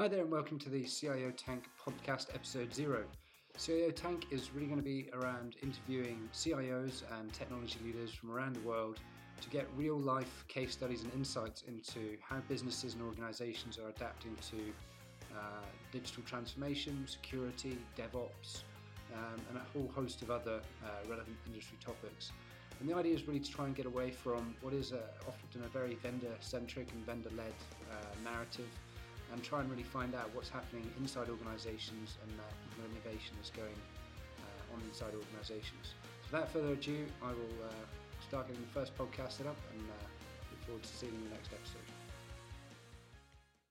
Hi there, and welcome to the CIO Tank podcast, episode zero. CIO Tank is really going to be around interviewing CIOs and technology leaders from around the world to get real life case studies and insights into how businesses and organizations are adapting to uh, digital transformation, security, DevOps, um, and a whole host of other uh, relevant industry topics. And the idea is really to try and get away from what is a, often a very vendor centric and vendor led uh, narrative and try and really find out what's happening inside organisations and uh, innovation that's going uh, on inside organisations. So without further ado, I will uh, start getting the first podcast set up and uh, look forward to seeing you in the next episode.